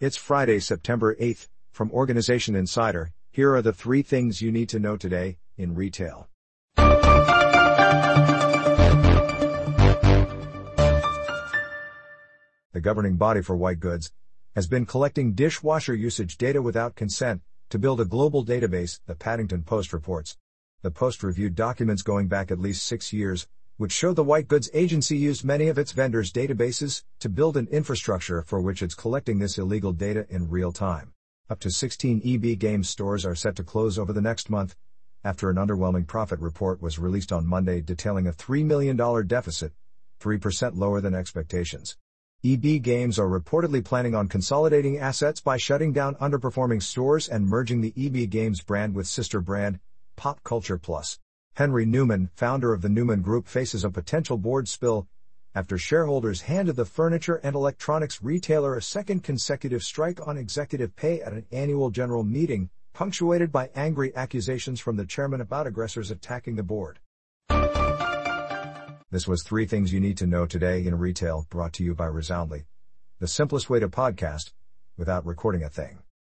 It's Friday, September 8th. From Organization Insider, here are the three things you need to know today in retail. The governing body for white goods has been collecting dishwasher usage data without consent to build a global database, the Paddington Post reports. The Post reviewed documents going back at least six years, which show the white goods agency used many of its vendors' databases to build an infrastructure for which it's collecting this illegal data in real time. Up to 16 EB Games stores are set to close over the next month, after an underwhelming profit report was released on Monday detailing a $3 million deficit, 3% lower than expectations. EB Games are reportedly planning on consolidating assets by shutting down underperforming stores and merging the EB Games brand with sister brand, Pop Culture Plus. Henry Newman, founder of the Newman Group, faces a potential board spill after shareholders handed the furniture and electronics retailer a second consecutive strike on executive pay at an annual general meeting, punctuated by angry accusations from the chairman about aggressors attacking the board. This was three things you need to know today in retail, brought to you by Resoundly. The simplest way to podcast without recording a thing.